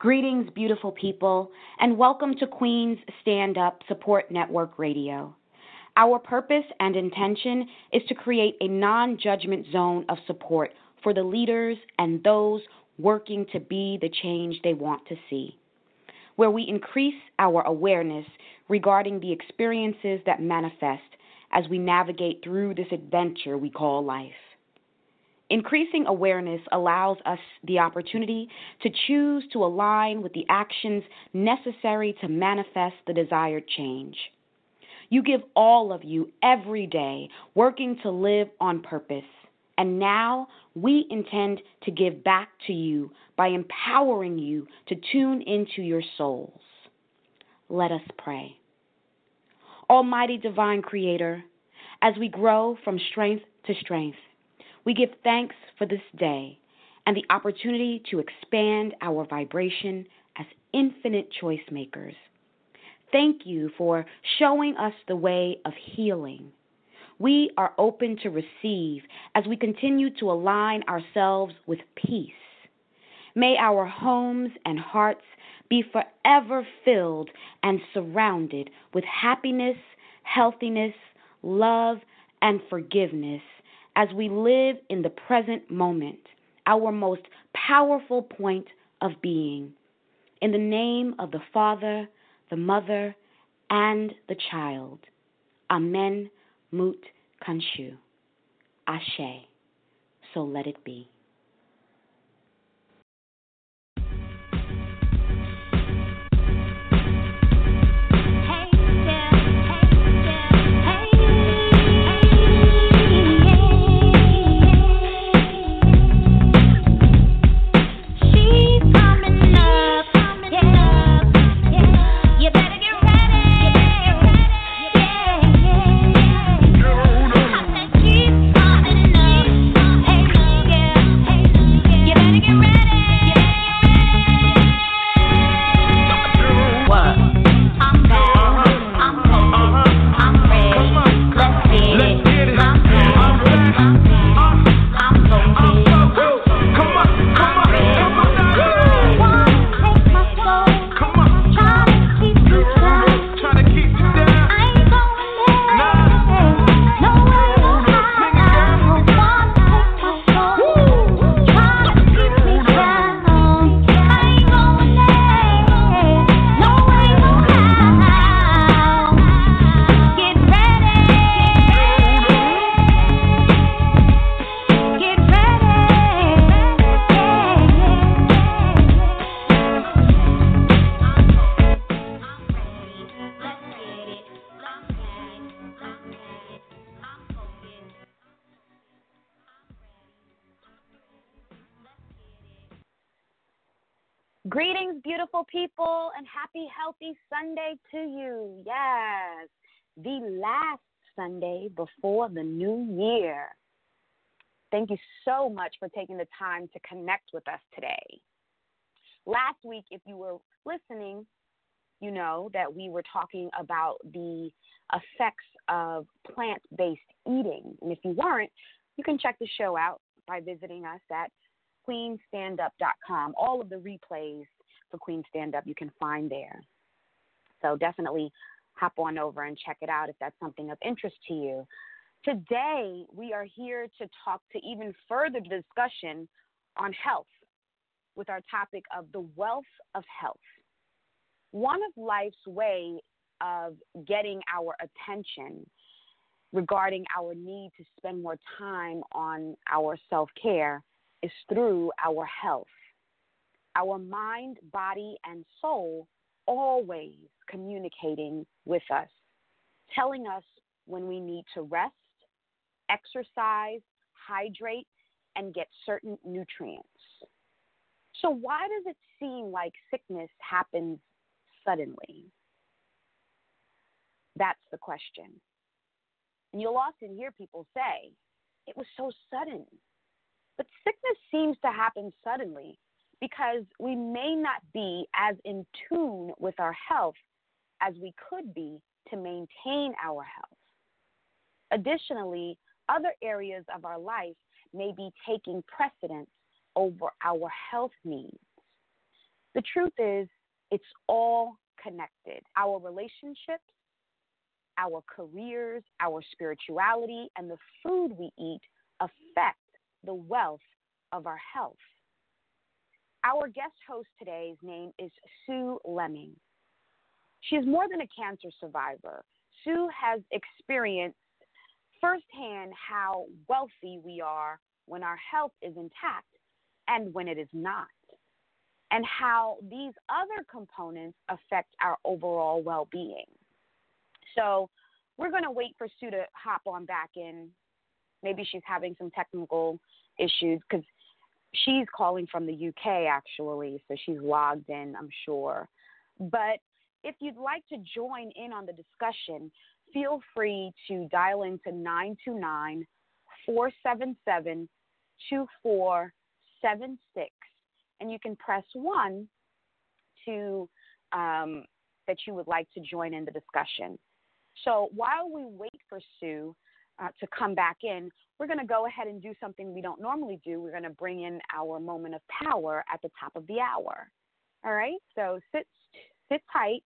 Greetings, beautiful people, and welcome to Queen's Stand Up Support Network Radio. Our purpose and intention is to create a non judgment zone of support for the leaders and those working to be the change they want to see, where we increase our awareness regarding the experiences that manifest as we navigate through this adventure we call life. Increasing awareness allows us the opportunity to choose to align with the actions necessary to manifest the desired change. You give all of you every day working to live on purpose. And now we intend to give back to you by empowering you to tune into your souls. Let us pray. Almighty Divine Creator, as we grow from strength to strength, we give thanks for this day and the opportunity to expand our vibration as infinite choice makers. Thank you for showing us the way of healing. We are open to receive as we continue to align ourselves with peace. May our homes and hearts be forever filled and surrounded with happiness, healthiness, love, and forgiveness as we live in the present moment, our most powerful point of being. In the name of the Father, the Mother, and the Child. Amen. Mut Kanshu. Ashe. So let it be. Sunday to you. Yes, the last Sunday before the new year. Thank you so much for taking the time to connect with us today. Last week, if you were listening, you know that we were talking about the effects of plant based eating. And if you weren't, you can check the show out by visiting us at queenstandup.com. All of the replays for Queen Stand Up you can find there. So definitely hop on over and check it out if that's something of interest to you. Today, we are here to talk to even further discussion on health with our topic of the wealth of health. One of life's way of getting our attention regarding our need to spend more time on our self care is through our health. Our mind, body, and soul always communicating with us, telling us when we need to rest, exercise, hydrate, and get certain nutrients. So, why does it seem like sickness happens suddenly? That's the question. And you'll often hear people say, it was so sudden. But sickness seems to happen suddenly because we may not be as in tune with our health as we could be to maintain our health. Additionally, other areas of our life may be taking precedence over our health needs. The truth is, it's all connected. Our relationships, our careers, our spirituality, and the food we eat affect the wealth of our health. Our guest host today's name is Sue Leeming. She is more than a cancer survivor. Sue has experienced firsthand how wealthy we are when our health is intact and when it is not, and how these other components affect our overall well being. So, we're going to wait for Sue to hop on back in. Maybe she's having some technical issues because she's calling from the UK actually, so she's logged in, I'm sure. But if you'd like to join in on the discussion, feel free to dial into 929 477 2476 and you can press 1 to um, that you would like to join in the discussion. So while we wait for Sue uh, to come back in, we're going to go ahead and do something we don't normally do. We're going to bring in our moment of power at the top of the hour. All right, so sit, sit tight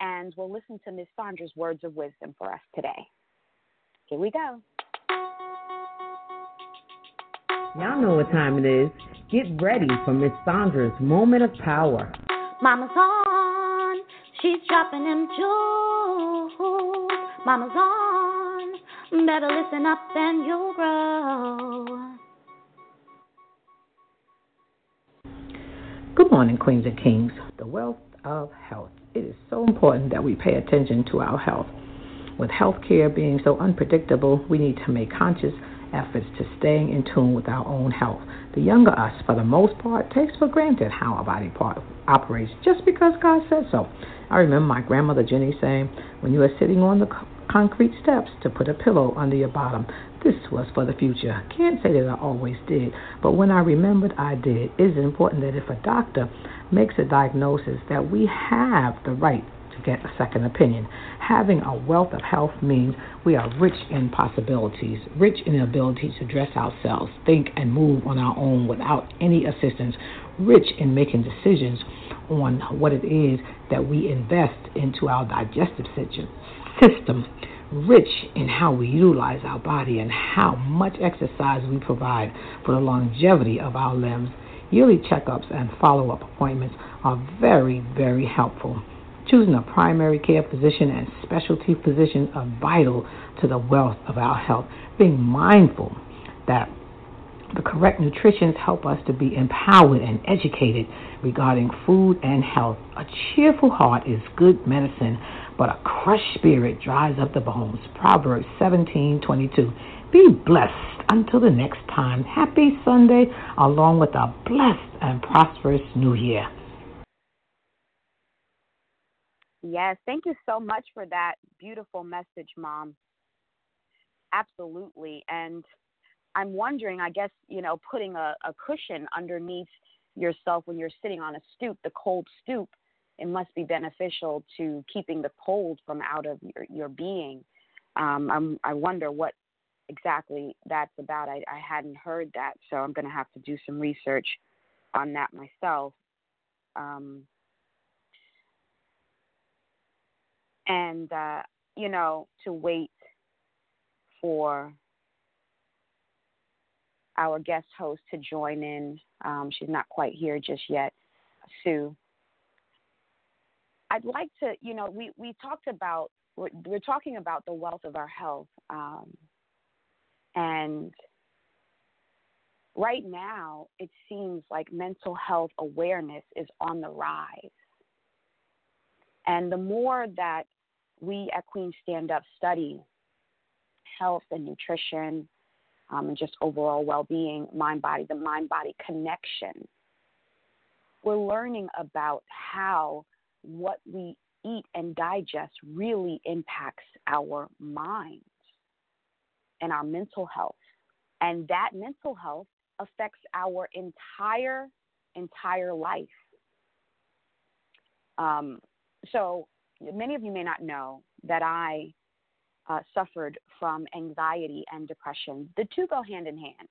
and we'll listen to Miss Sandra's words of wisdom for us today. Here we go. Y'all know what time it is. Get ready for Miss Sandra's moment of power. Mama's on, she's dropping them jewels. Mama's on, better listen up and you'll grow. Good morning, Queens and Kings. The wealth of health it is so important that we pay attention to our health. With healthcare being so unpredictable, we need to make conscious efforts to staying in tune with our own health. The younger us, for the most part, takes for granted how our body part operates just because God said so. I remember my grandmother Jenny saying, when you are sitting on the concrete steps, to put a pillow under your bottom. This was for the future. Can't say that I always did, but when I remembered, I did. It is important that if a doctor makes a diagnosis, that we have the right to get a second opinion. Having a wealth of health means we are rich in possibilities, rich in the ability to dress ourselves, think, and move on our own without any assistance, rich in making decisions on what it is that we invest into our digestive system, rich in how we utilize our body and how much exercise we provide for the longevity of our limbs. Yearly checkups and follow up appointments are very, very helpful. Choosing a primary care physician and specialty physician are vital to the wealth of our health. Being mindful that the correct nutrition help us to be empowered and educated regarding food and health. A cheerful heart is good medicine, but a crushed spirit dries up the bones. Proverbs 17:22. Be blessed until the next time. Happy Sunday, along with a blessed and prosperous new year. Yes, thank you so much for that beautiful message, Mom. Absolutely. And I'm wondering, I guess, you know, putting a, a cushion underneath yourself when you're sitting on a stoop, the cold stoop, it must be beneficial to keeping the cold from out of your, your being. Um, I wonder what exactly that's about. I, I hadn't heard that, so I'm going to have to do some research on that myself. Um, and, uh, you know, to wait for our guest host to join in. Um, she's not quite here just yet, Sue. I'd like to, you know, we, we talked about, we're, we're talking about the wealth of our health. Um, and right now, it seems like mental health awareness is on the rise. And the more that we at Queen Stand Up study health and nutrition, um, and just overall well being, mind body, the mind body connection. We're learning about how what we eat and digest really impacts our minds and our mental health. And that mental health affects our entire, entire life. Um, so, many of you may not know that I uh, suffered from anxiety and depression. The two go hand in hand.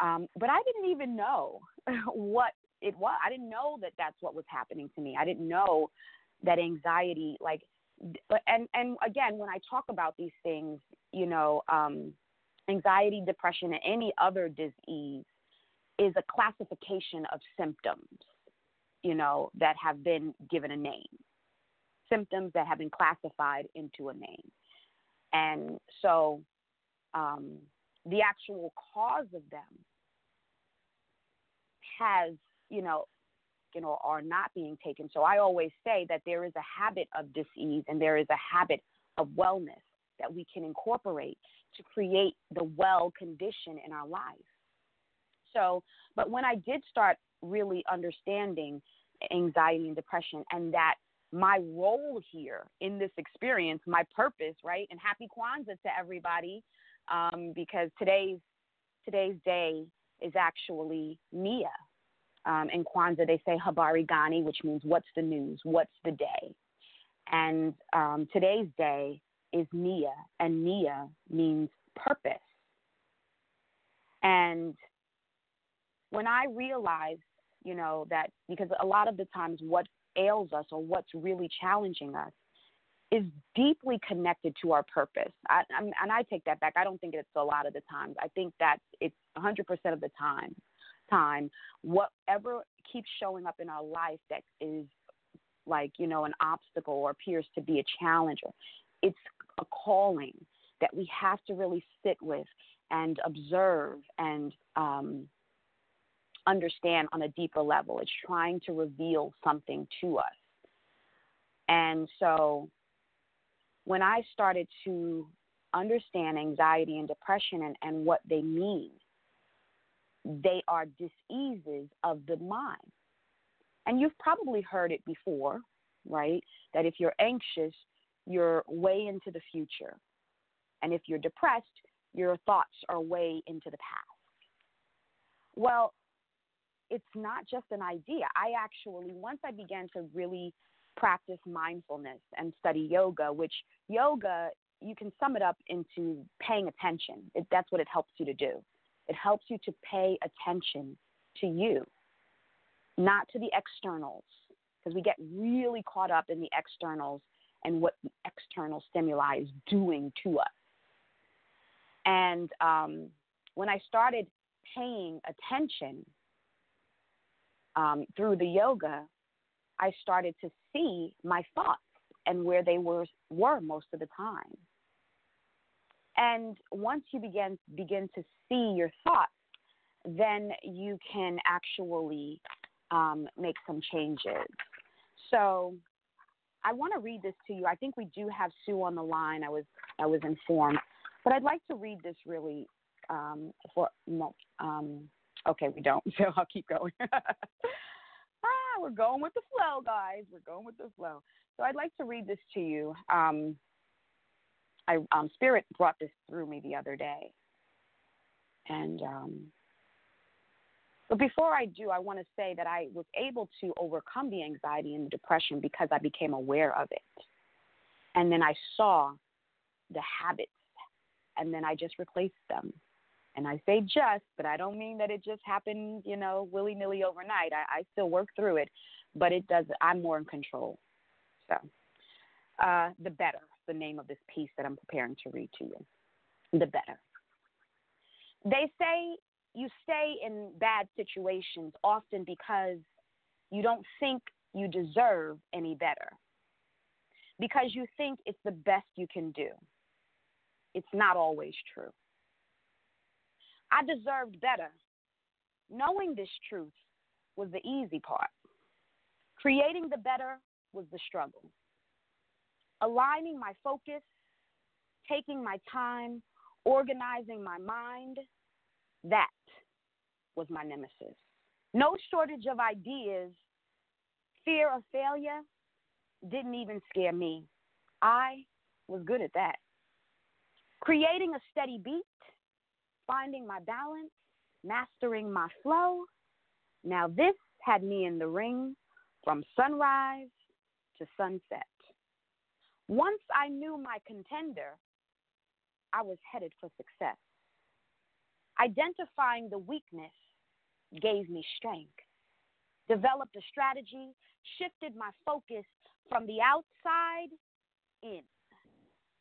Um, but I didn't even know what it was. I didn't know that that's what was happening to me. I didn't know that anxiety, like, and and again, when I talk about these things, you know, um, anxiety, depression, and any other disease is a classification of symptoms, you know, that have been given a name, symptoms that have been classified into a name, and so um, the actual cause of them has, you know, you know, are not being taken. So I always say that there is a habit of disease and there is a habit of wellness that we can incorporate to create the well condition in our life. So, but when I did start really understanding anxiety and depression and that my role here in this experience, my purpose, right? And happy Kwanzaa to everybody, um, because today's today's day is actually Nia. Um, in Kwanzaa, they say Habari Gani, which means what's the news, what's the day. And um, today's day is Nia, and Nia means purpose. And when I realized, you know, that because a lot of the times what ails us or what's really challenging us is deeply connected to our purpose. I, and I take that back. I don't think it's a lot of the times. I think that it's 100% of the time. Time, whatever keeps showing up in our life that is like you know an obstacle or appears to be a challenge, it's a calling that we have to really sit with and observe and um, understand on a deeper level. It's trying to reveal something to us. And so when I started to understand anxiety and depression and, and what they mean, they are diseases of the mind. And you've probably heard it before, right? That if you're anxious, you're way into the future. And if you're depressed, your thoughts are way into the past. Well, it's not just an idea. I actually, once I began to really practice mindfulness and study yoga, which yoga, you can sum it up into paying attention. It, that's what it helps you to do. It helps you to pay attention to you, not to the externals, because we get really caught up in the externals and what the external stimuli is doing to us. And um, when I started paying attention um, through the yoga, I started to see my thoughts and where they were were most of the time. And once you begin begin to see your thoughts, then you can actually um, make some changes. So I want to read this to you. I think we do have Sue on the line. I was I was informed, but I'd like to read this really um, for um, Okay, we don't. So I'll keep going. ah, we're going with the flow, guys. We're going with the flow. So I'd like to read this to you. Um, I um, Spirit brought this through me the other day, and um, but before I do, I want to say that I was able to overcome the anxiety and the depression because I became aware of it, and then I saw the habits, and then I just replaced them and I say just, but I don't mean that it just happened, you know, willy nilly overnight. I, I still work through it, but it does. I'm more in control. So, uh, the better, the name of this piece that I'm preparing to read to you. The better. They say you stay in bad situations often because you don't think you deserve any better, because you think it's the best you can do. It's not always true. I deserved better. Knowing this truth was the easy part. Creating the better was the struggle. Aligning my focus, taking my time, organizing my mind, that was my nemesis. No shortage of ideas. Fear of failure didn't even scare me. I was good at that. Creating a steady beat, finding my balance, mastering my flow. Now, this had me in the ring from sunrise to sunset. Once I knew my contender, I was headed for success. Identifying the weakness gave me strength. developed a strategy, shifted my focus from the outside in.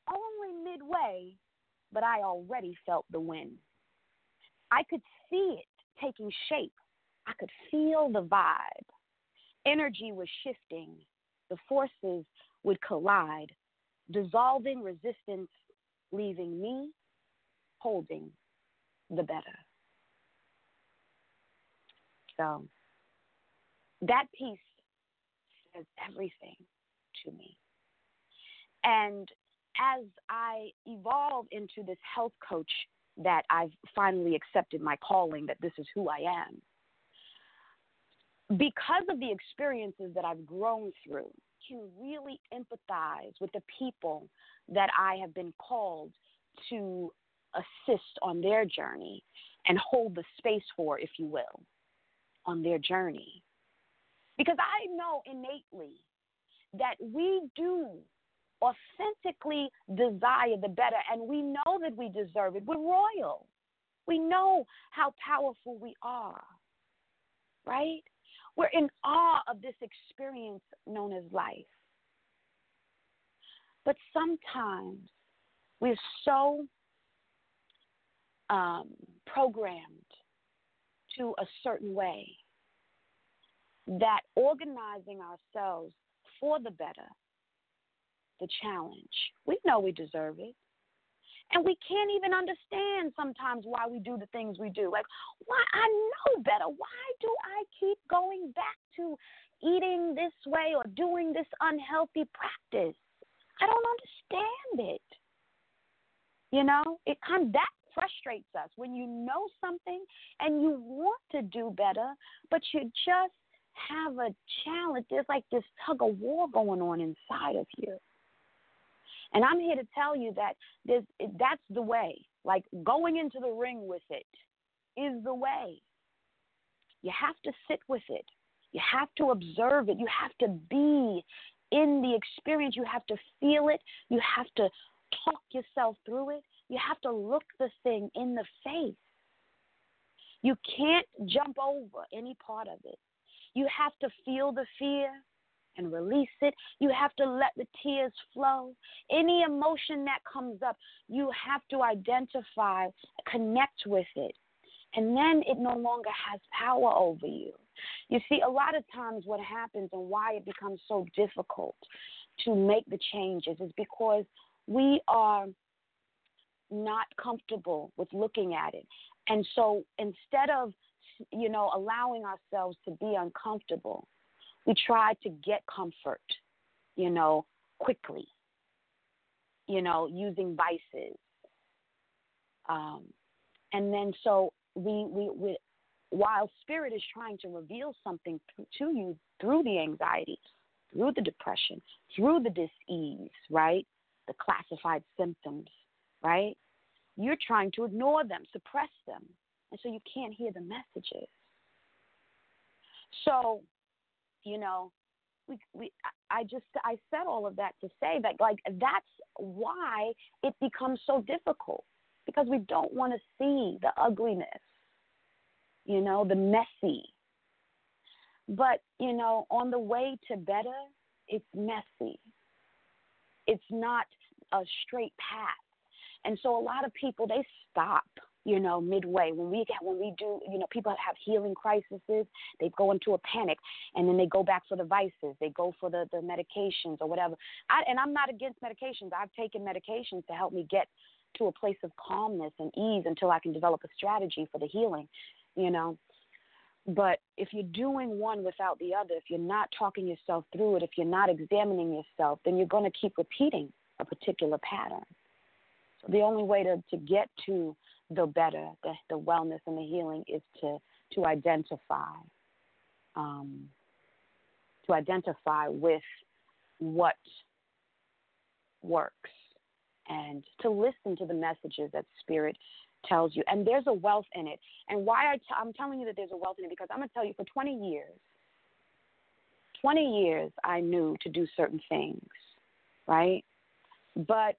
Only midway, but I already felt the wind. I could see it taking shape. I could feel the vibe. Energy was shifting. The forces would collide, dissolving resistance, leaving me holding the better. So that piece says everything to me. And as I evolve into this health coach that I've finally accepted my calling, that this is who I am, because of the experiences that I've grown through, can really empathize with the people that I have been called to assist on their journey and hold the space for, if you will, on their journey. Because I know innately that we do authentically desire the better and we know that we deserve it. We're royal. We know how powerful we are, right? We're in awe of this experience known as life. But sometimes we're so um, programmed to a certain way that organizing ourselves for the better, the challenge, we know we deserve it. And we can't even understand sometimes why we do the things we do. Like, why I know better. Why do I keep going back to eating this way or doing this unhealthy practice? I don't understand it. You know, it kind of, that frustrates us when you know something and you want to do better, but you just have a challenge. There's like this tug of war going on inside of you. And I'm here to tell you that there's, that's the way. Like going into the ring with it is the way. You have to sit with it. You have to observe it. You have to be in the experience. You have to feel it. You have to talk yourself through it. You have to look the thing in the face. You can't jump over any part of it. You have to feel the fear and release it. You have to let the tears flow. Any emotion that comes up, you have to identify, connect with it. And then it no longer has power over you. You see, a lot of times what happens and why it becomes so difficult to make the changes is because we are not comfortable with looking at it. And so instead of, you know, allowing ourselves to be uncomfortable, we try to get comfort, you know, quickly, you know, using vices. Um, and then so we, we, we, while spirit is trying to reveal something to you through the anxiety, through the depression, through the dis-ease, right? The classified symptoms, right? You're trying to ignore them, suppress them, and so you can't hear the messages. So you know, we we I just I said all of that to say that like that's why it becomes so difficult because we don't want to see the ugliness, you know, the messy. But, you know, on the way to better, it's messy. It's not a straight path. And so a lot of people they stop you know, midway. When we get when we do, you know, people have healing crises, they go into a panic and then they go back for the vices. They go for the, the medications or whatever. I, and I'm not against medications. I've taken medications to help me get to a place of calmness and ease until I can develop a strategy for the healing, you know. But if you're doing one without the other, if you're not talking yourself through it, if you're not examining yourself, then you're going to keep repeating a particular pattern. So the only way to, to get to the better, the, the wellness and the healing is to to identify, um, to identify with what works, and to listen to the messages that Spirit tells you. And there's a wealth in it. And why I t- I'm telling you that there's a wealth in it because I'm going to tell you for 20 years, 20 years I knew to do certain things, right? But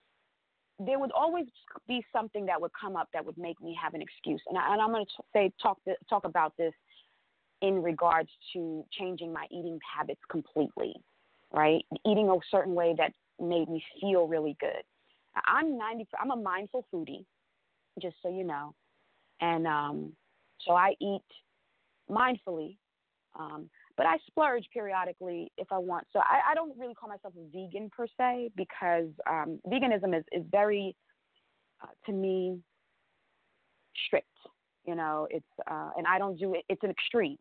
there would always be something that would come up that would make me have an excuse. And, I, am going to say talk talk about this in regards to changing my eating habits completely, right? Eating a certain way that made me feel really good. I'm 90 I'm a mindful foodie, just so you know. And um so I eat mindfully. Um but I splurge periodically if I want. So I, I don't really call myself a vegan per se because um, veganism is, is very, uh, to me, strict. You know, it's uh, and I don't do it. It's an extreme.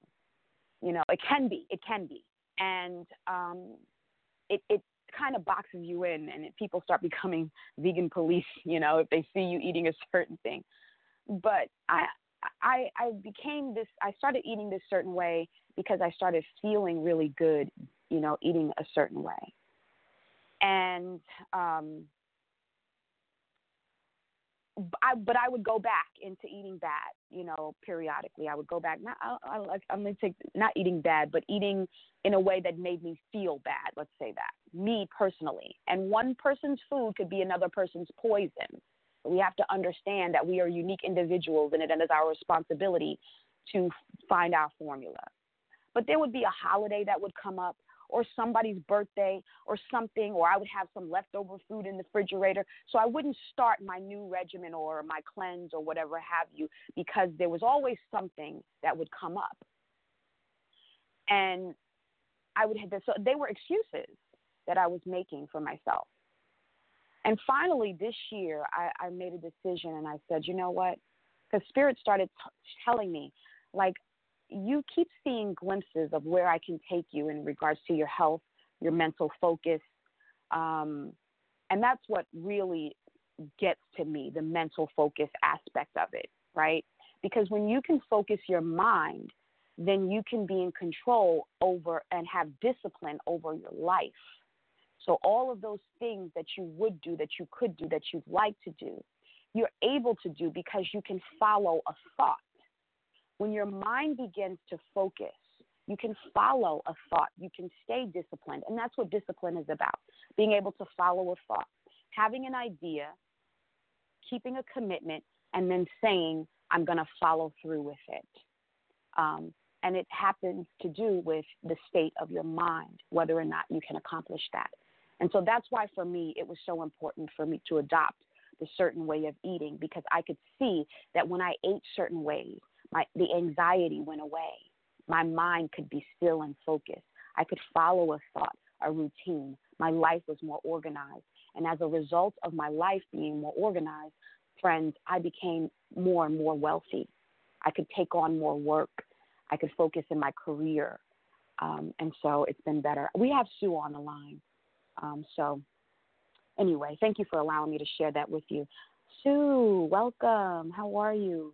You know, it can be. It can be, and um, it it kind of boxes you in, and it, people start becoming vegan police. You know, if they see you eating a certain thing. But I I I became this. I started eating this certain way because I started feeling really good. You know, eating a certain way, and um, I, but I would go back into eating bad, you know, periodically. I would go back. Not, I, I'm going to take not eating bad, but eating in a way that made me feel bad. Let's say that me personally. And one person's food could be another person's poison. We have to understand that we are unique individuals, and it is our responsibility to find our formula. But there would be a holiday that would come up or somebody's birthday or something, or I would have some leftover food in the refrigerator. So I wouldn't start my new regimen or my cleanse or whatever have you because there was always something that would come up. And I would have this, so they were excuses that I was making for myself. And finally, this year, I, I made a decision and I said, you know what? Because Spirit started t- telling me, like, you keep seeing glimpses of where I can take you in regards to your health, your mental focus. Um, and that's what really gets to me the mental focus aspect of it, right? Because when you can focus your mind, then you can be in control over and have discipline over your life. So, all of those things that you would do, that you could do, that you'd like to do, you're able to do because you can follow a thought when your mind begins to focus, you can follow a thought, you can stay disciplined. And that's what discipline is about being able to follow a thought, having an idea, keeping a commitment, and then saying, I'm going to follow through with it. Um, and it happens to do with the state of your mind, whether or not you can accomplish that. And so that's why for me, it was so important for me to adopt the certain way of eating because I could see that when I ate certain ways, my the anxiety went away. My mind could be still and focused. I could follow a thought, a routine. My life was more organized. And as a result of my life being more organized, friends, I became more and more wealthy. I could take on more work. I could focus in my career. Um, and so it's been better. We have Sue on the line. Um, so, anyway, thank you for allowing me to share that with you. Sue, welcome. How are you?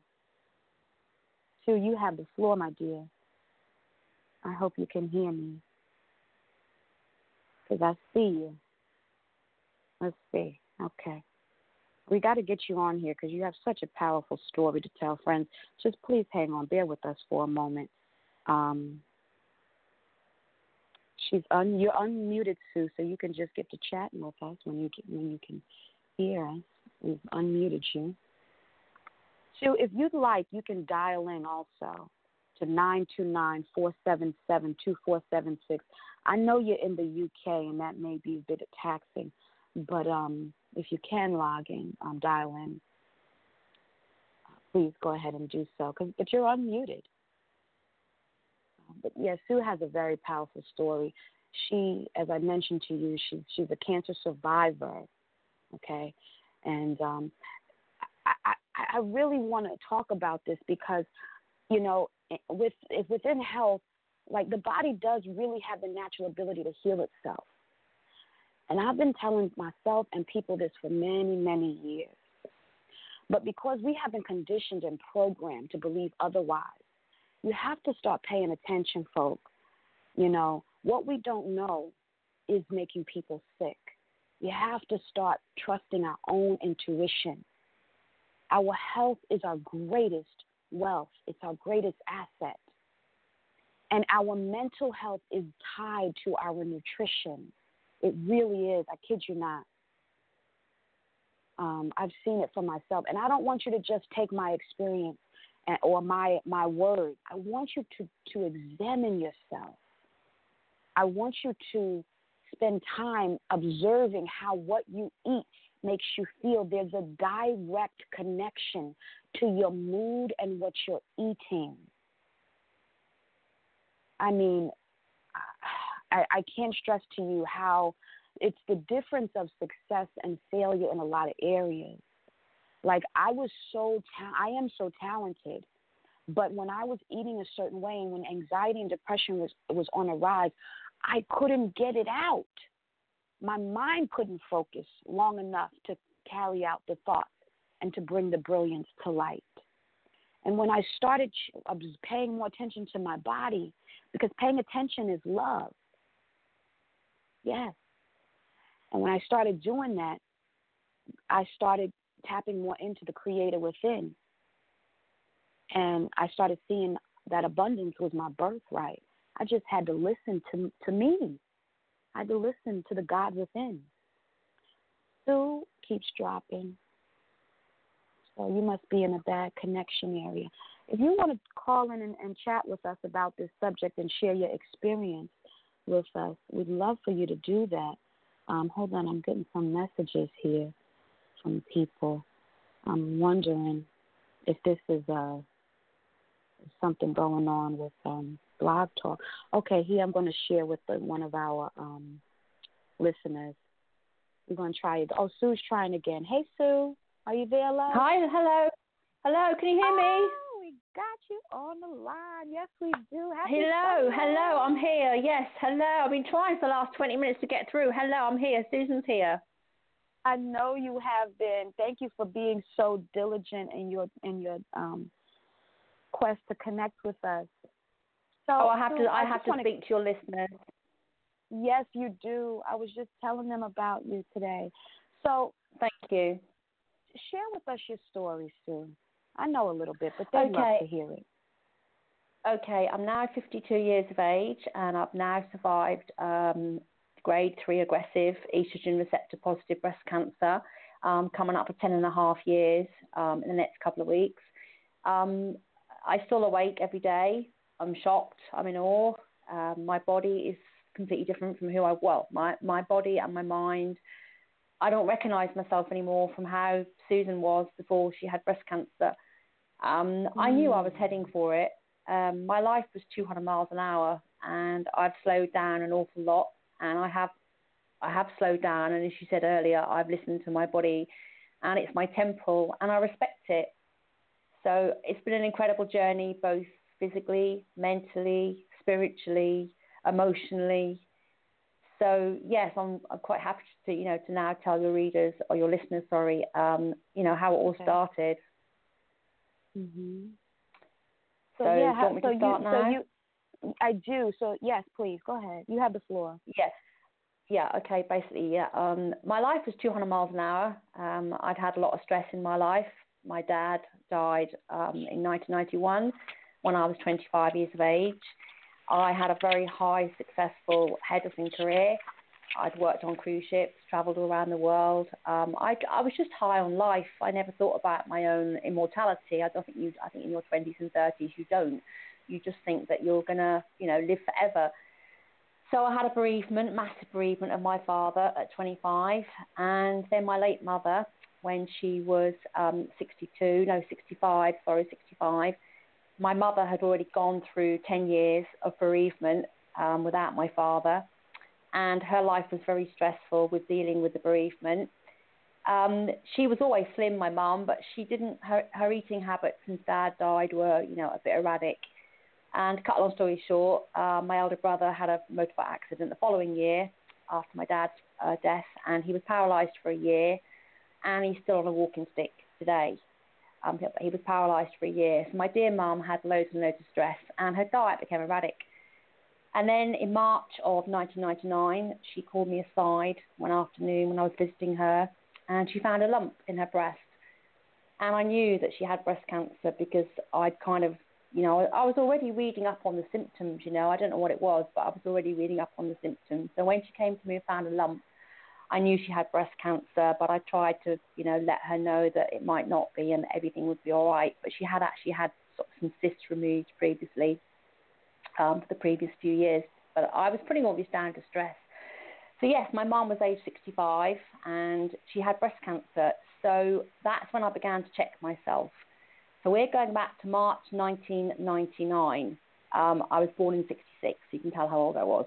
Sue, you have the floor, my dear. I hope you can hear me. Because I see you. Let's see. Okay. We got to get you on here because you have such a powerful story to tell, friends. Just please hang on. Bear with us for a moment. Um, she's un, you're unmuted, Sue, so you can just get to chatting with us when you when you can hear us. We've unmuted you. Sue, if you'd like, you can dial in also to 929 477 2476. I know you're in the UK and that may be a bit taxing, but um, if you can log in, um, dial in, please go ahead and do so. Cause, but you're unmuted. But yeah, Sue has a very powerful story. She, as I mentioned to you, she, she's a cancer survivor, okay? And um, I, I really want to talk about this because, you know, with within health, like the body does really have the natural ability to heal itself. And I've been telling myself and people this for many, many years. But because we have been conditioned and programmed to believe otherwise, you have to start paying attention, folks. You know, what we don't know is making people sick. You have to start trusting our own intuition our health is our greatest wealth, it's our greatest asset. And our mental health is tied to our nutrition. It really is. I kid you not. Um, I've seen it for myself. And I don't want you to just take my experience or my my word. I want you to to examine yourself. I want you to spend time observing how what you eat makes you feel. There's a direct connection to your mood and what you're eating. I mean, I, I can't stress to you how it's the difference of success and failure in a lot of areas. Like I was so ta- I am so talented, but when I was eating a certain way and when anxiety and depression was was on a rise, I couldn't get it out. My mind couldn't focus long enough to carry out the thoughts and to bring the brilliance to light. And when I started I was uh, paying more attention to my body, because paying attention is love. Yes. And when I started doing that, I started tapping more into the creator within. And I started seeing that abundance was my birthright. I just had to listen to to me. I had to listen to the God within. Sue keeps dropping. So you must be in a bad connection area. If you want to call in and, and chat with us about this subject and share your experience with us, we'd love for you to do that. Um, hold on, I'm getting some messages here from people. I'm wondering if this is uh, something going on with um, Blog Talk. Okay, here I'm going to share with the, one of our um, listeners. We're going to try it. Oh, Sue's trying again. Hey, Sue, are you there, love? Hi, hello. Hello, can you hear me? Oh, we got you on the line. Yes, we do. Happy hello, Sunday. hello, I'm here. Yes, hello. I've been trying for the last 20 minutes to get through. Hello, I'm here. Susan's here. I know you have been. Thank you for being so diligent in your in your um, quest to connect with us. So, oh, I have Sue, to. I, I have to speak to your listeners. Yes, you do. I was just telling them about you today. So, Thank you. share with us your story, Sue. I know a little bit, but they'd love Okay. to hear it. Okay, I'm now 52 years of age, and I've now survived um, grade three aggressive estrogen receptor positive breast cancer, um, coming up for 10 and a half years um, in the next couple of weeks. Um, I still awake every day. I'm shocked. I'm in awe. Um, my body is completely different from who I well, my my body and my mind. I don't recognise myself anymore from how Susan was before she had breast cancer. Um, I knew I was heading for it. Um, my life was 200 miles an hour, and I've slowed down an awful lot. And I have, I have slowed down. And as you said earlier, I've listened to my body, and it's my temple, and I respect it. So it's been an incredible journey, both physically, mentally, spiritually, emotionally. So yes, I'm, I'm quite happy to you know to now tell your readers or your listeners, sorry, um, you know how it all Okay. started. Mm-hmm. So, So, yeah, you how, want me so you, now? so you, I do. So yes, please go ahead. You have the floor. Yes. Yeah, okay, basically, yeah. Um, my life was 200 miles an hour. Um, I'd had a lot of stress in my life. My dad died um, in 1991 when I was 25 years of age. I had a very high, successful hairdressing career. I'd worked on cruise ships, travelled around the world. Um, I, I was just high on life. I never thought about my own immortality. I don't think you. I think in your 20s and 30s you don't. You just think that you're gonna, you know, live forever. So I had a bereavement, massive bereavement of my father at 25, and then my late mother when she was um, 62, no, 65, sorry, 65. My mother had already gone through 10 years of bereavement um, without my father, and her life was very stressful with dealing with the bereavement. Um, she was always slim, my mum, but she didn't. Her, her eating habits since dad died were, you know, a bit erratic. And cut a long story short, uh, my elder brother had a motorbike accident the following year after my dad's uh, death, and he was paralysed for a year, and he's still on a walking stick today. Um, he- was paralysed for a year. So my dear mum had loads and loads of stress, and her diet became erratic. And then in March of 1999, she called me aside one afternoon when I was visiting her, and she found a lump in her breast. And I knew that she had breast cancer because I'd kind of, you know, I was already reading up on the symptoms, you know, I don't know what it was, but I was already reading up on the symptoms. So when she came to me and found a lump, I knew she had breast cancer, but I tried to, you know, let her know that it might not be and everything would be all right. But she had actually had some cysts removed previously um, for the previous few years. But I was putting all this down to stress. So yes, my mum was age 65 and she had breast cancer. So that's when I began to check myself. So we're going back to March 1999. Um, I was born in 66, so you can tell how old I was,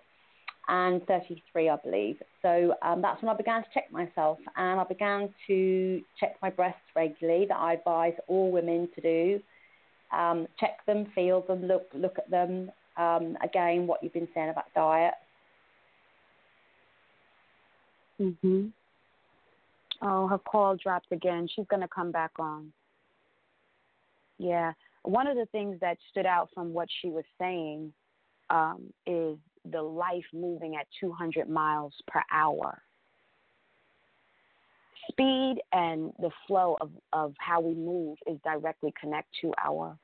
and 33, I believe. So um, that's when I began to check myself, and I began to check my breasts regularly, that I advise all women to do. Um, check them, feel them, look look at them. Um, again, what you've been saying about diet. Mhm. Oh, her call dropped again. She's going to come back on. Yeah. One of the things that stood out from what she was saying um, is the life moving at 200 miles per hour. Speed and the flow of, of how we move is directly connect to our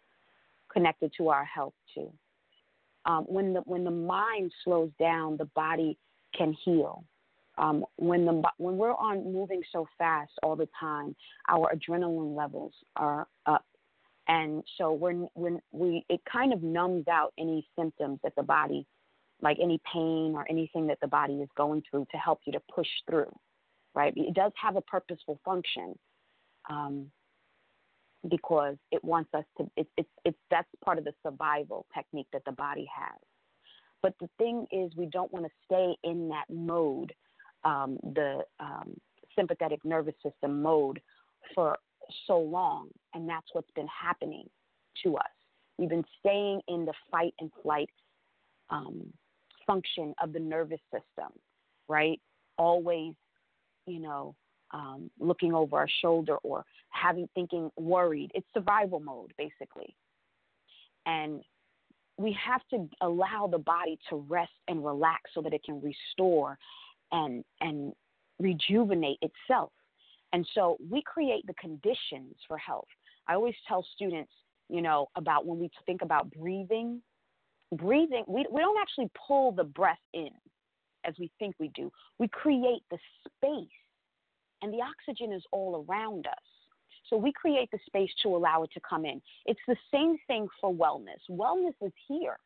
connected to our health too. Um, when the when the mind slows down, the body can heal. Um, when the when we're on moving so fast all the time, our adrenaline levels are up, and so when when we it kind of numbs out any symptoms that the body, like any pain or anything that the body is going through, to help you to push through, right? It does have a purposeful function. Um, because it wants us to it's it's that's part of the survival technique that the body has but the thing is we don't want to stay in that mode um, the um, sympathetic nervous system mode for so long, and that's what's been happening to us. We've been staying in the fight and flight um, function of the nervous system, right? Always, you know, um, looking over our shoulder or having thinking worried. It's survival mode, basically. And we have to allow the body to rest and relax so that it can restore and and rejuvenate itself. And so we create the conditions for health. I always tell students, you know, about when we think about breathing, breathing, we, we don't actually pull the breath in as we think we do. We create the space, and the oxygen is all around us. So we create the space to allow it to come in. It's the same thing for wellness. Wellness is here.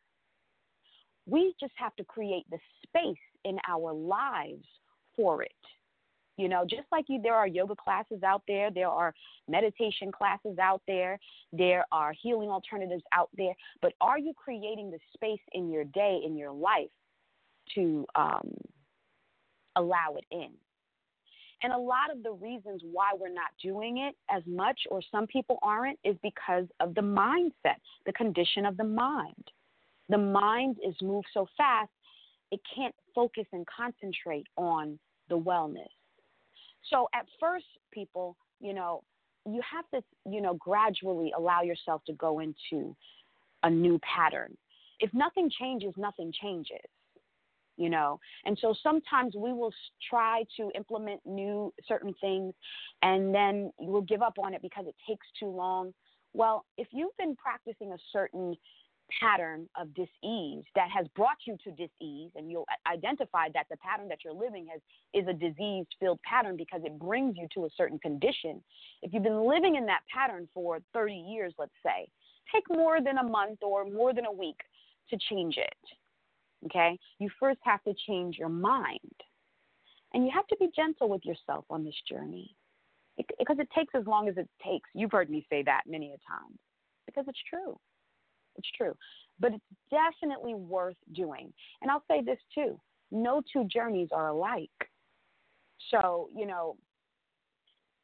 We just have to create the space in our lives for it. You know, just like you, there are yoga classes out there, there are meditation classes out there, there are healing alternatives out there. But are you creating the space in your day, in your life, to um, allow it in? And a lot of the reasons why we're not doing it as much, or some people aren't, is because of the mindset, the condition of the mind. The mind is moved so fast it can't focus and concentrate on the wellness. So at first, people, you know, you have to, you know, gradually allow yourself to go into a new pattern. If nothing changes, nothing changes, you know. And so sometimes we will try to implement new certain things and then we'll give up on it because it takes too long. Well, if you've been practicing a certain pattern of disease that has brought you to disease and you'll identify that the pattern that you're living has is a disease filled pattern because it brings you to a certain condition. If you've been living in that pattern for 30 years let's say take more than a month or more than a week to change it okay? You first have to change your mind. And you have to be gentle with yourself on this journey it, because it takes as long as it takes. You've heard me say that many a time because it's true it's true. But it's definitely worth doing. And I'll say this too no two journeys are alike. So, you know,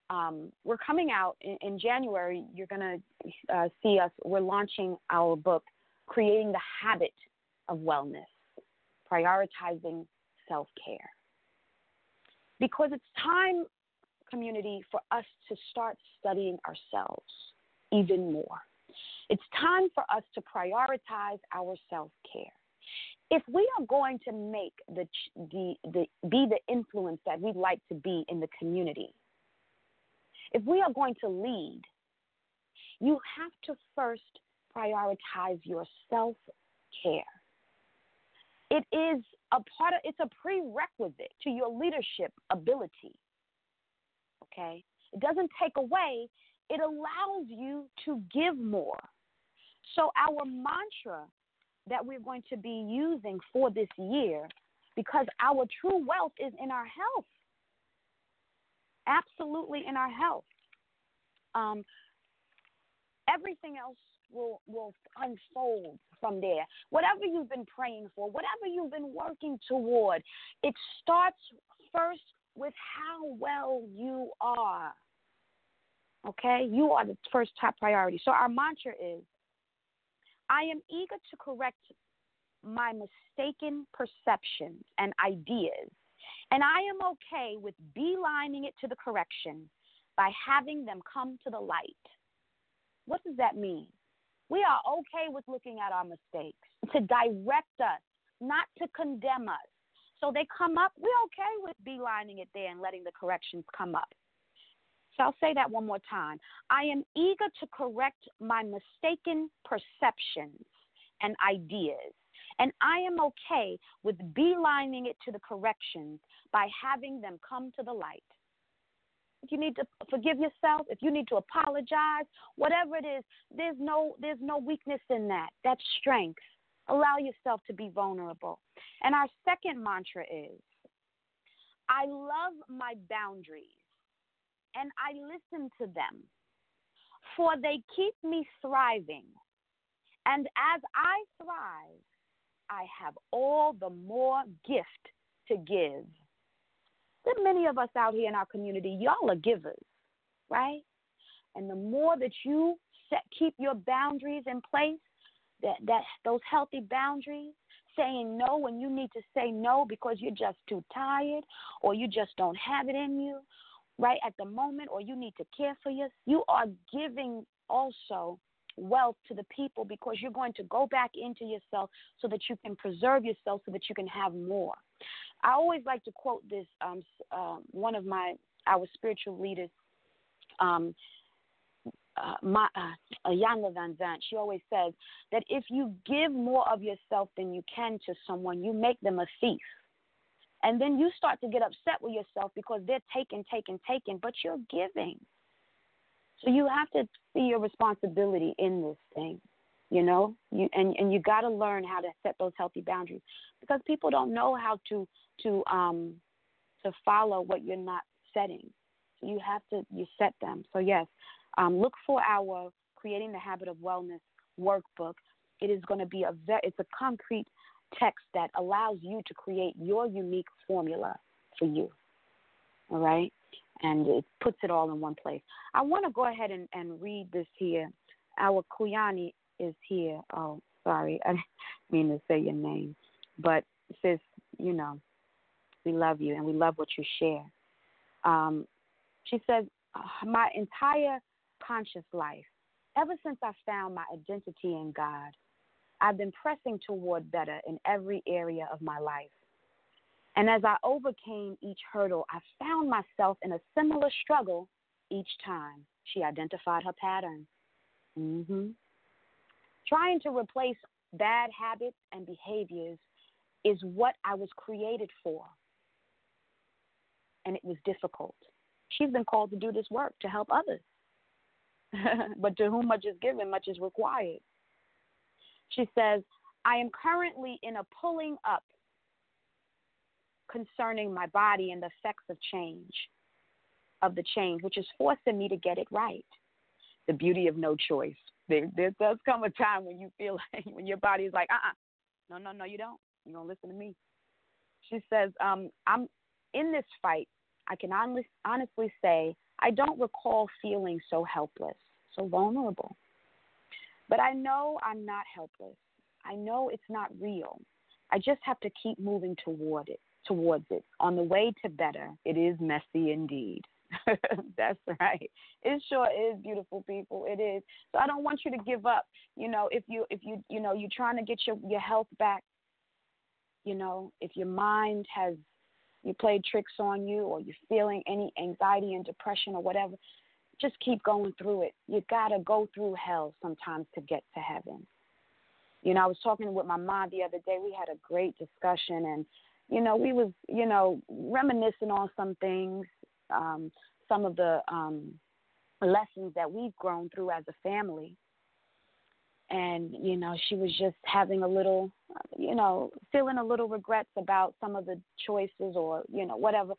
um, we're coming out in, in January. You're going to uh, see us. We're launching our book, Creating the Habit of Wellness, Prioritizing Self Care. Because it's time, community, for us to start studying ourselves even more. It's time for us to prioritize our self care. If we are going to make the, the, the, be the influence that we'd like to be in the community, if we are going to lead, you have to first prioritize your self care. It is a part of, it's a prerequisite to your leadership ability. Okay? It doesn't take away, it allows you to give more So, our mantra that we're going to be using for this year, because our true wealth is in our health, absolutely in our health. Um, everything else will will unfold from there. Whatever you've been praying for, whatever you've been working toward, it starts first with how well you are. Okay? You are the first top priority. So our mantra is I am eager to correct my mistaken perceptions and ideas, and I am okay with beelining it to the correction by having them come to the light. What does that mean? We are okay with looking at our mistakes to direct us, not to condemn us. So they come up, we're okay with beelining it there and letting the corrections come up. So I'll say that one more time. I am eager to correct my mistaken perceptions and ideas. And I am okay with beelining it to the corrections by having them come to the light if you need to forgive yourself, if you need to apologize, whatever it is, there's no there's no weakness in that. That's strength. Allow yourself to be vulnerable. And our second mantra is I love my boundaries and I listen to them, for they keep me thriving. And as I thrive, I have all the more gift to give. There many of us out here in our community, y'all are givers, right? And the more that you set, keep your boundaries in place, that, that those healthy boundaries, saying no when you need to say no because you're just too tired or you just don't have it in you right at the moment or you need to care for yourself, you are giving also wealth to the people because you're going to go back into yourself so that you can preserve yourself so that you can have more. I always like to quote this um, uh, one of my our spiritual leaders, um, uh, my, uh, Iyanla Vanzant. She always says that if you give more of yourself than you can to someone, you make them a thief. And then you start to get upset with yourself because they're taking, taking, taking, but you're giving. So you have to see your responsibility in this thing you know? You and and you got to learn how to set those healthy boundaries because people don't know how to to um to follow what you're not setting. So you have to you set them. So yes um, look for our creating the habit of wellness workbook. It is going to be a very it's a concrete text that allows you to create your unique formula for you. All right? And it puts it all in one place. I want to go ahead and, and read this here. Our kuyani is here. Oh, sorry, I didn't mean to say your name, but sis, you know, we love you and we love what you share. Um, she says, my entire conscious life, ever since I found my identity in God, I've been pressing toward better in every area of my life. And as I overcame each hurdle, I found myself in a similar struggle each time. She identified her pattern. Mm-hmm. Trying to replace bad habits and behaviors is what I was created for. And it was difficult. She's been called to do this work to help others. but to whom much is given, much is required. She says, I am currently in a pulling up concerning my body and the effects of change, of the change, which is forcing me to get it right. The beauty of no choice there, there does come a time when you feel like when your body is like, uh uh-uh. uh no, no, no, you don't. You're gonna listen to me. She says, um, I'm in this fight. I can honestly say I don't recall feeling so helpless, so vulnerable. But I know I'm not helpless. I know it's not real. I just have to keep moving toward it, towards it. On the way to better, it is messy indeed. That's right. It sure is beautiful people. It is. So I don't want you to give up. You know, if you if you you know you're trying to get your your health back. You know, if your mind has you played tricks on you or you're feeling any anxiety and depression or whatever, just keep going through it. You gotta go through hell sometimes to get to heaven. You know, I was talking with my mom the other day. We had a great discussion and you know, we was, you know, reminiscing on some things um, some of the um, lessons that we've grown through as a family. and you know she was just having a little you know feeling a little regrets about some of the choices or you know whatever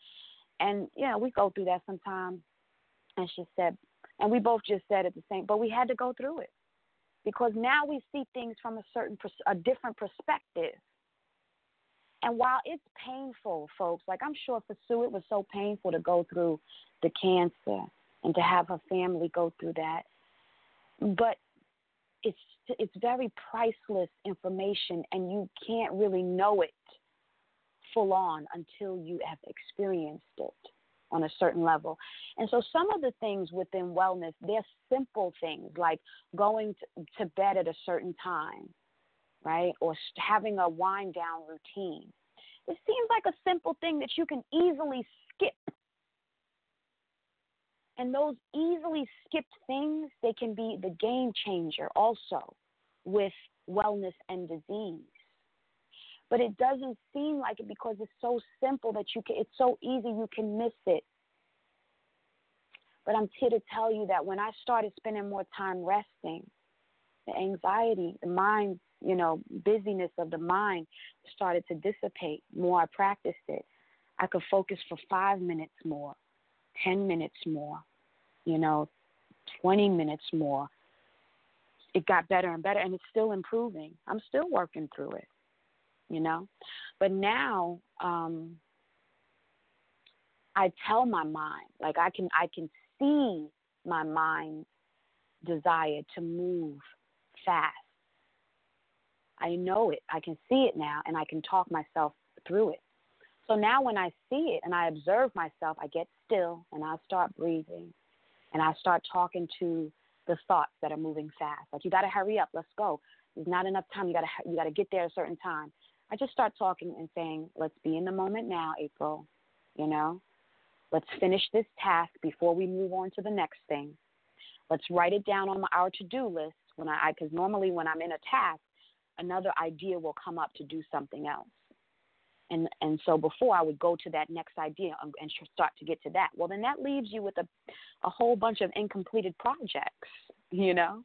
and you know we go through that sometimes and she said and we both just said it the same but we had to go through it. Because now we see things from a certain a different perspective. And while it's painful folks like i'm sure for sue it was so painful to go through the cancer and to have her family go through that. But it's it's very priceless information, and you can't really know it full on until you have experienced it on a certain level. And so some of the things within wellness, they're simple things like going to, bed at a certain time, right? Or having a wind down routine. It seems like a simple thing that you can easily skip and those easily skipped things, they can be the game changer also with wellness and disease. But it doesn't seem like it because it's so simple that you can it's so easy you can miss it. But I'm here to tell you that when I started spending more time resting, the anxiety, the mind, you know, busyness of the mind started to dissipate. More I practiced it, I could focus for five minutes more, 10 minutes more, you know, 20 minutes more. It got better and better, and it's still improving. I'm still working through it, you know. But now, um, I tell my mind, like I can, I can see my mind's desire to move fast. I know it. I can see it now, and I can talk myself through it. So now, when I see it and I observe myself, I get still and I start breathing and I start talking to the thoughts that are moving fast. Like you got to hurry up, let's go. There's not enough time. You got to you got to get there a certain time. I just start talking and saying, let's be in the moment now, April. You know, let's finish this task before we move on to the next thing. Let's write it down on our to-do list when I because normally when I'm in a task, another idea will come up to do something else and and so before I would go to that next idea and, and start to get to that. Well, then that leaves you with a a whole bunch of incompleted projects, you know.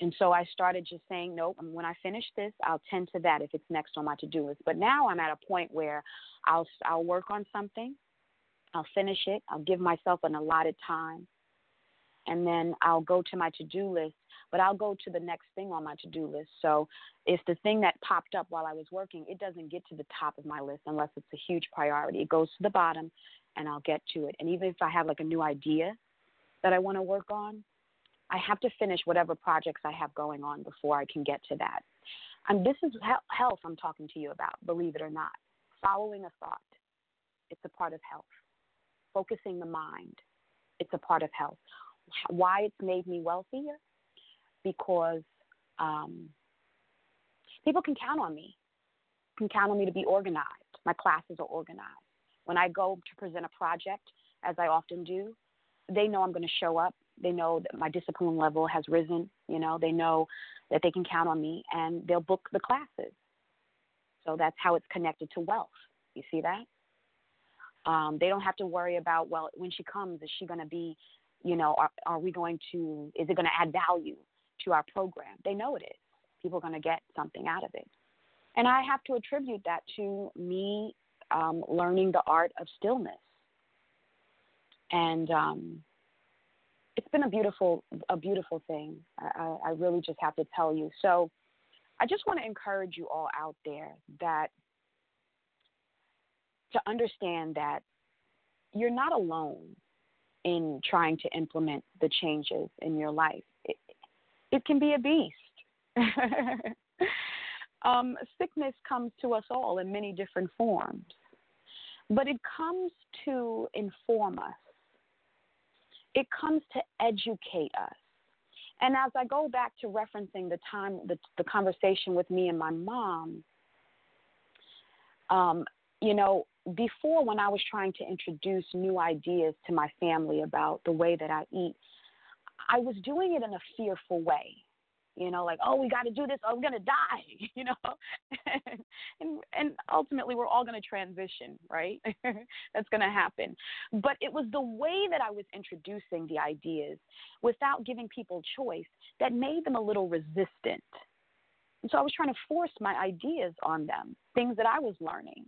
And so I started just saying, nope. Um, when I finish this, I'll tend to that if it's next on my to-do list. But now I'm at a point where I'll I'll work on something, I'll finish it, I'll give myself an allotted time, and then I'll go to my to-do list but I'll go to the next thing on my to do list. So if the thing that popped up while I was working, it doesn't get to the top of my list unless it's a huge priority. It goes to the bottom and I'll get to it. And even if I have like a new idea that I want to work on, I have to finish whatever projects I have going on before I can get to that. And this is health I'm talking to you about, believe it or not. Following a thought, it's a part of health. Focusing the mind, it's a part of health. Why it's made me wealthier? because um, people can count on me, can count on me to be organized. My classes are organized. When I go to present a project, as I often do, they know I'm going to show up. They know that my discipline level has risen. You know, they know that they can count on me, and they'll book the classes. So that's how it's connected to wealth. You see that? Um, they don't have to worry about well, when she comes, is she going to be, you know, are, are we going to? Is it going to add value? to our program. They know it is. People are going to get something out of it. And I have to attribute that to me um, learning the art of stillness. And um, been a beautiful, a beautiful thing. I, I really just have to tell you. So I just want to encourage you all out there that to understand that you're not alone in trying to implement the changes in your life it can be a beast. um, sickness comes to us all in many different forms, but it comes to inform us, it comes to educate us. And as I go back to referencing the time, the, the conversation with me and my mom, um, you know, before when I was trying to introduce new ideas to my family about the way that I eat, I was doing it in a fearful way. You know, like, oh, we got to do this, or we're going to die, you know. and, and ultimately, we're all going to transition, right? That's going to happen. But it was the way that I was introducing the ideas without giving people choice that made them a little resistant. And so I was trying to force my ideas on them, things that I was learning.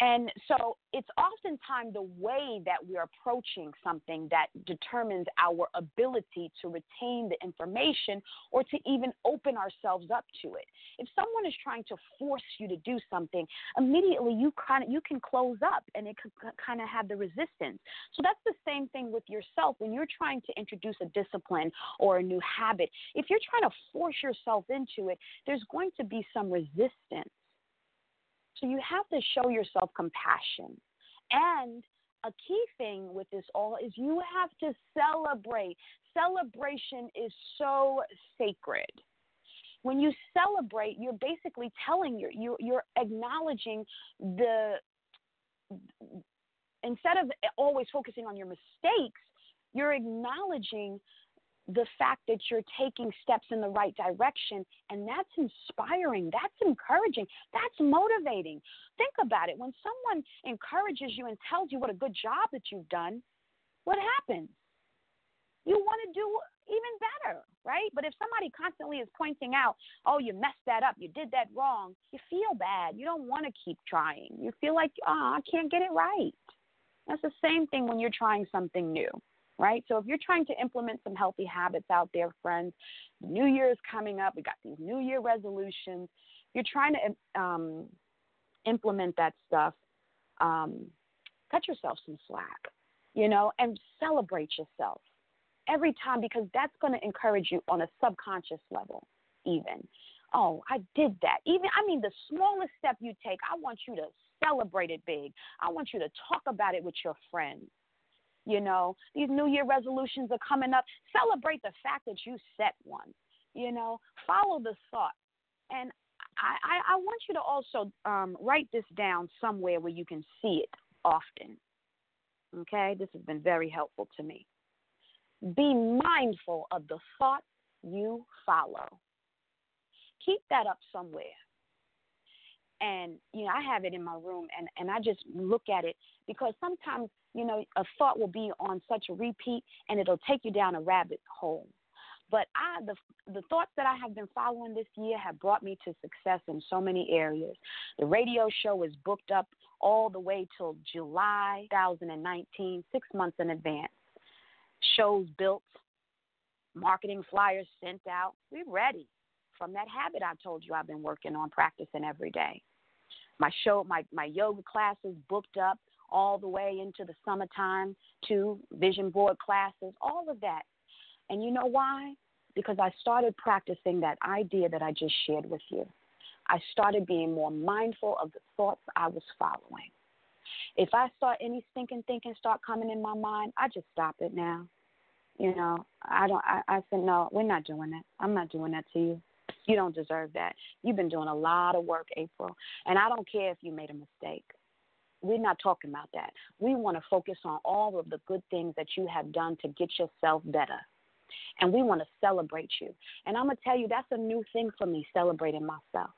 And so it's oftentimes the way that we're approaching something that determines our ability to retain the information or to even open ourselves up to it. If someone is trying to force you to do something, immediately you kind of you can close up and it could kind of have the resistance. So that's the same thing with yourself when you're trying to introduce a discipline or a new habit. If you're trying to force yourself into it, there's going to be some resistance. So you have to show yourself compassion. And a key thing with this all is you have to celebrate. Celebration is so sacred. When you celebrate, you're basically telling you're you're, you're acknowledging the instead of always focusing on your mistakes, you're acknowledging the fact that you're taking steps in the right direction. And that's inspiring. That's encouraging. That's motivating. Think about it. When someone encourages you and tells you what a good job that you've done, what happens? You want to do even better, right? But if somebody constantly is pointing out, oh, you messed that up, you did that wrong, you feel bad. You don't want to keep trying. You feel like, oh, I can't get it right. That's the same thing when you're trying something new right? So if you're trying to implement some healthy habits out there, friends, New Year is coming up. We got these New Year resolutions. You're trying to um, implement that stuff. Um, cut yourself some slack, you know, and celebrate yourself every time because that's going to encourage you on a subconscious level, even. Oh, I did that. Even, I mean, the smallest step you take, I want you to celebrate it big. I want you to talk about it with your friends. You know, these New Year resolutions are coming up. Celebrate the fact that you set one. You know, follow the thought. And I, I, I want you to also um, write this down somewhere where you can see it often. Okay, this has been very helpful to me. Be mindful of the thoughts you follow. Keep that up somewhere. And you know, I have it in my room, and and I just look at it because sometimes you know, a thought will be on such a repeat and it'll take you down a rabbit hole. But I, the, the thoughts that I have been following this year have brought me to success in so many areas. The radio show is booked up all the way till July 2019, six months in advance. Shows built, marketing flyers sent out. We're ready from that habit I told you I've been working on practicing every day. My show, my, my yoga classes booked up all the way into the summertime to vision board classes, all of that. And you know why? Because I started practicing that idea that I just shared with you. I started being more mindful of the thoughts I was following. If I start any stinking thinking start coming in my mind, I just stop it now. You know, I don't. I, I said no. We're not doing that. I'm not doing that to you. You don't deserve that. You've been doing a lot of work, April, and I don't care if you made a mistake. We're not talking about that. We want to focus on all of the good things that you have done to get yourself better. And we want to celebrate you. And I'm going to tell you, that's a new thing for me, celebrating myself.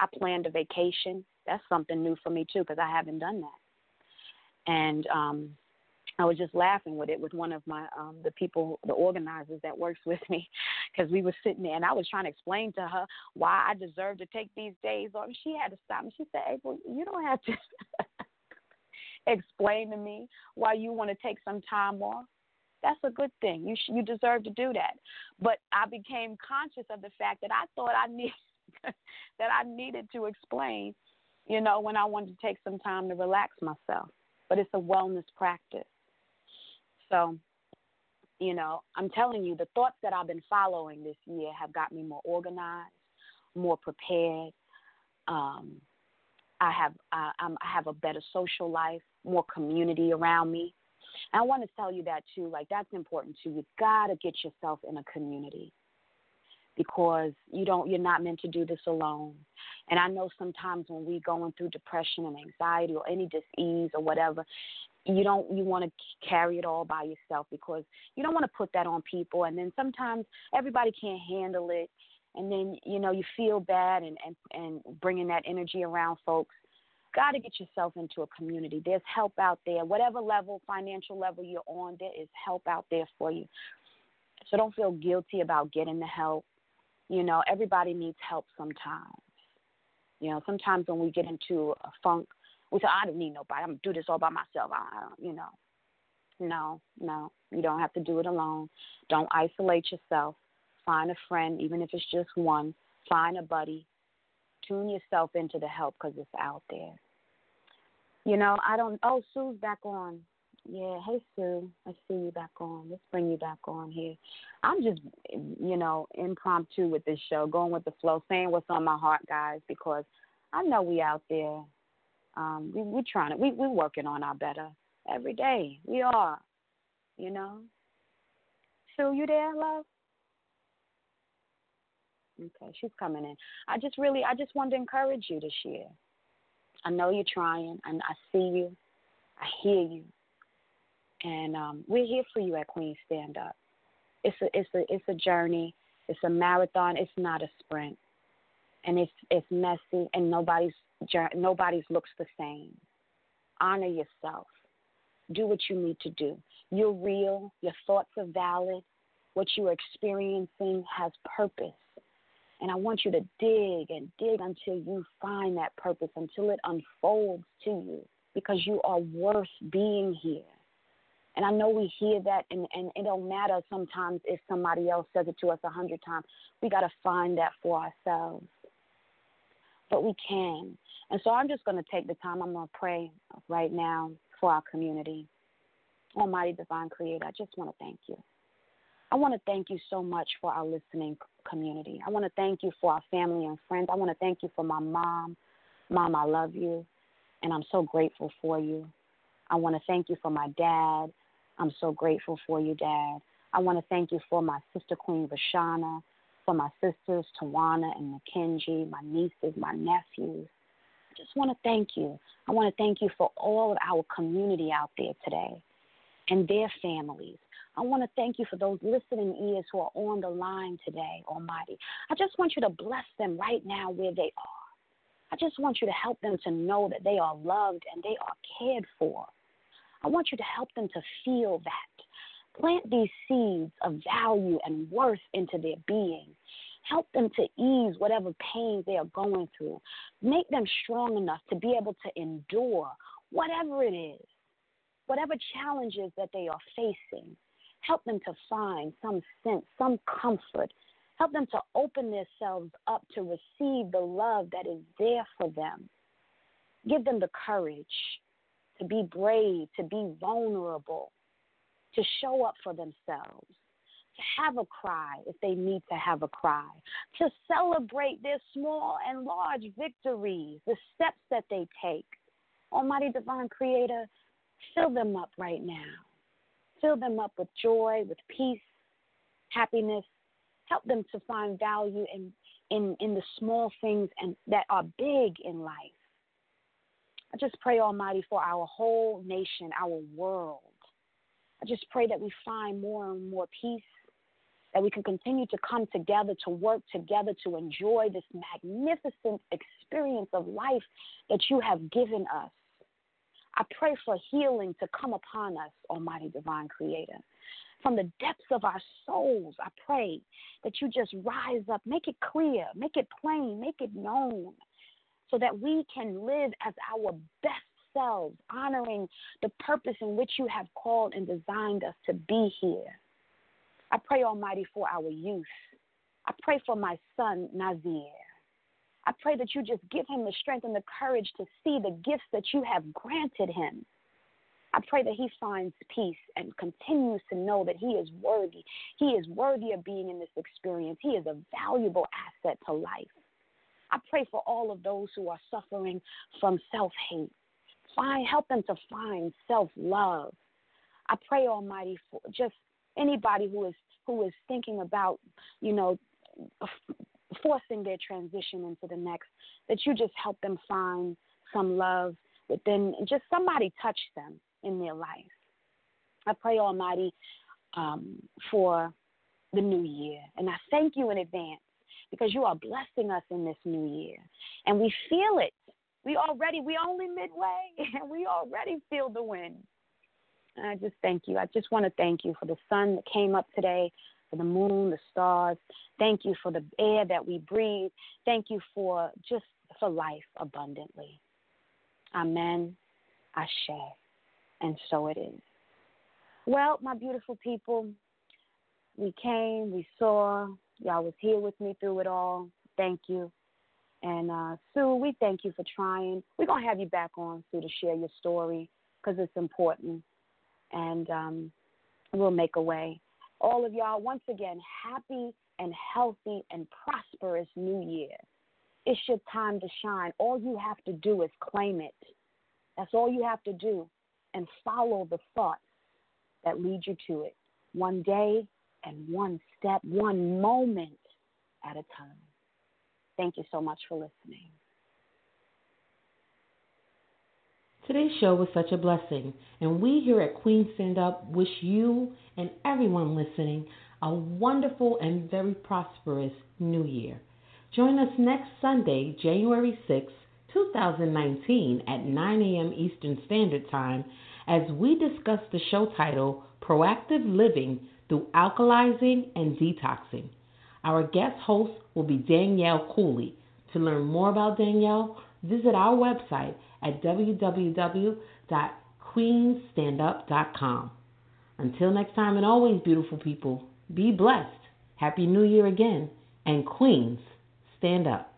I planned a vacation. That's something new for me, too, because I haven't done that. And um, I was just laughing with it with one of my um the people the organizers that works with me because we were sitting there and I was trying to explain to her why I deserve to take these days off. She had to stop me. She said, "April, you don't have to explain to me why you want to take some time off, that's a good thing. You sh- you deserve to do that. But I became conscious of the fact that I thought I need that I needed to explain, you know, when I wanted to take some time to relax myself. But it's a wellness practice. So, you know, I'm telling you, the thoughts that I've been following this year have got me more organized, more prepared. Um, I have uh, I have a better social life, more community around me. And I want to tell you that too. Like that's important too. You gotta get yourself in a community because you don't you're not meant to do this alone. And I know sometimes when we're going through depression and anxiety or any disease or whatever, you don't you want to carry it all by yourself because you don't want to put that on people. And then sometimes everybody can't handle it. And then you know you feel bad and and and bringing that energy around folks. Got to get yourself into a community. There's help out there. Whatever level financial level you're on there is help out there for you. So don't feel guilty about getting the help. You know everybody needs help sometimes. You know sometimes when we get into a funk we say, I don't need nobody. I'm gonna do this all by myself. I, I you know, no, no, you don't have to do it alone. Don't isolate yourself. Find a friend, even if it's just one. Find a buddy. Tune yourself into the help because it's out there. You know, I don't. Oh, Sue's back on. Yeah, hey Sue, I see you back on. Let's bring you back on here. I'm just, you know, impromptu with this show, going with the flow, saying what's on my heart, guys, because I know we out there um, we we trying to we we working on our better every day. We are, you know. Sue, you there, love? Okay, she's coming in. I just really, I just wanted to encourage you this year. I know you're trying, and I see you, I hear you, and um, we're here for you at Queen Stand Up. It's a, it's a, it's a journey. It's a marathon. It's not a sprint, and it's it's messy, and nobody's nobody's looks the same. Honor yourself. Do what you need to do. You're real. Your thoughts are valid. What you're experiencing has purpose. And I want you to dig and dig until you find that purpose, until it unfolds to you, because you are worth being here. And I know we hear that, and, and it don't matter sometimes if somebody else says it to us a hundred times. We got to find that for ourselves. But we can. And so I'm just going to take the time. I'm going to pray right now for our community. Almighty Divine Creator, I just want to thank you. I want to thank you so much for our listening community. I want to thank you for our family and friends. I want to thank you for my mom. Mom, I love you, and I'm so grateful for you. I want to thank you for my dad. I'm so grateful for you, Dad. I want to thank you for my sister, Queen Vashana, for my sisters, Tawana and Mackenzie, my nieces, my nephews I just want to thank you. I want to thank you for all of our community out there today and their families. I want to thank you for those listening ears who are on the line today, Almighty. I just want you to bless them right now where they are. I just want you to help them to know that they are loved and they are cared for. I want you to help them to feel that. Plant these seeds of value and worth into their being Help them to ease whatever pains they are going through. Make them strong enough to be able to endure whatever it is, whatever challenges that they are facing. Help them to find some sense, some comfort. Help them to open themselves up to receive the love that is there for them. Give them the courage to be brave, to be vulnerable, to show up for themselves to have a cry if they need to have a cry, to celebrate their small and large victories, the steps that they take. Almighty Divine Creator, fill them up right now. Fill them up with joy, with peace, happiness. Help them to find value in, in, in the small things and that are big in life. I just pray, Almighty, for our whole nation, our world. I just pray that we find more and more peace, that we can continue to come together, to work together, to enjoy this magnificent experience of life that you have given us. I pray for healing to come upon us, Almighty Divine Creator. From the depths of our souls, I pray that you just rise up, make it clear, make it plain, make it known, so that we can live as our best selves, honoring the purpose in which you have called and designed us to be here. I pray, Almighty, for our youth. I pray for my son, Nazir. I pray that you just give him the strength and the courage to see the gifts that you have granted him. I pray that he finds peace and continues to know that he is worthy. He is worthy of being in this experience. He is a valuable asset to life. I pray for all of those who are suffering from self hate. Find, help them to find self love. I pray, Almighty, for just anybody who is who is thinking about, you know, forcing their transition into the next, that you just help them find some love within, just somebody touch them in their life. I pray, Almighty, um, for the new year. And I thank you in advance because you are blessing us in this new year. And we feel it. We already, we only midway, and we already feel the wind. And I just thank you. I just want to thank you for the sun that came up today, for the moon, the stars. Thank you for the air that we breathe. Thank you for just for life abundantly. Amen. Ashe. And so it is. Well, my beautiful people, we came, we saw, y'all was here with me through it all. Thank you. And uh, Sue, we thank you for trying. We're going to have you back on, Sue, to share your story because it's important. And um, we'll make a way. All of y'all, once again, happy and healthy and prosperous new year. It's your time to shine. All you have to do is claim it. That's all you have to do. And follow the thoughts that lead you to it. One day and one step, one moment at a time. Thank you so much for listening. Today's show was such a blessing, and we here at Queen Stand Up wish you and everyone listening a wonderful and very prosperous new year. Join us next Sunday, January 6, 2019, at 9 a.m. Eastern Standard Time as we discuss the show title Proactive Living Through Alkalizing and Detoxing. Our guest host will be Danielle Cooley. To learn more about Danielle, visit our website at www.queenstandup.com. Until next time, and always, beautiful people, be blessed. Happy New Year again, and Queens, stand up.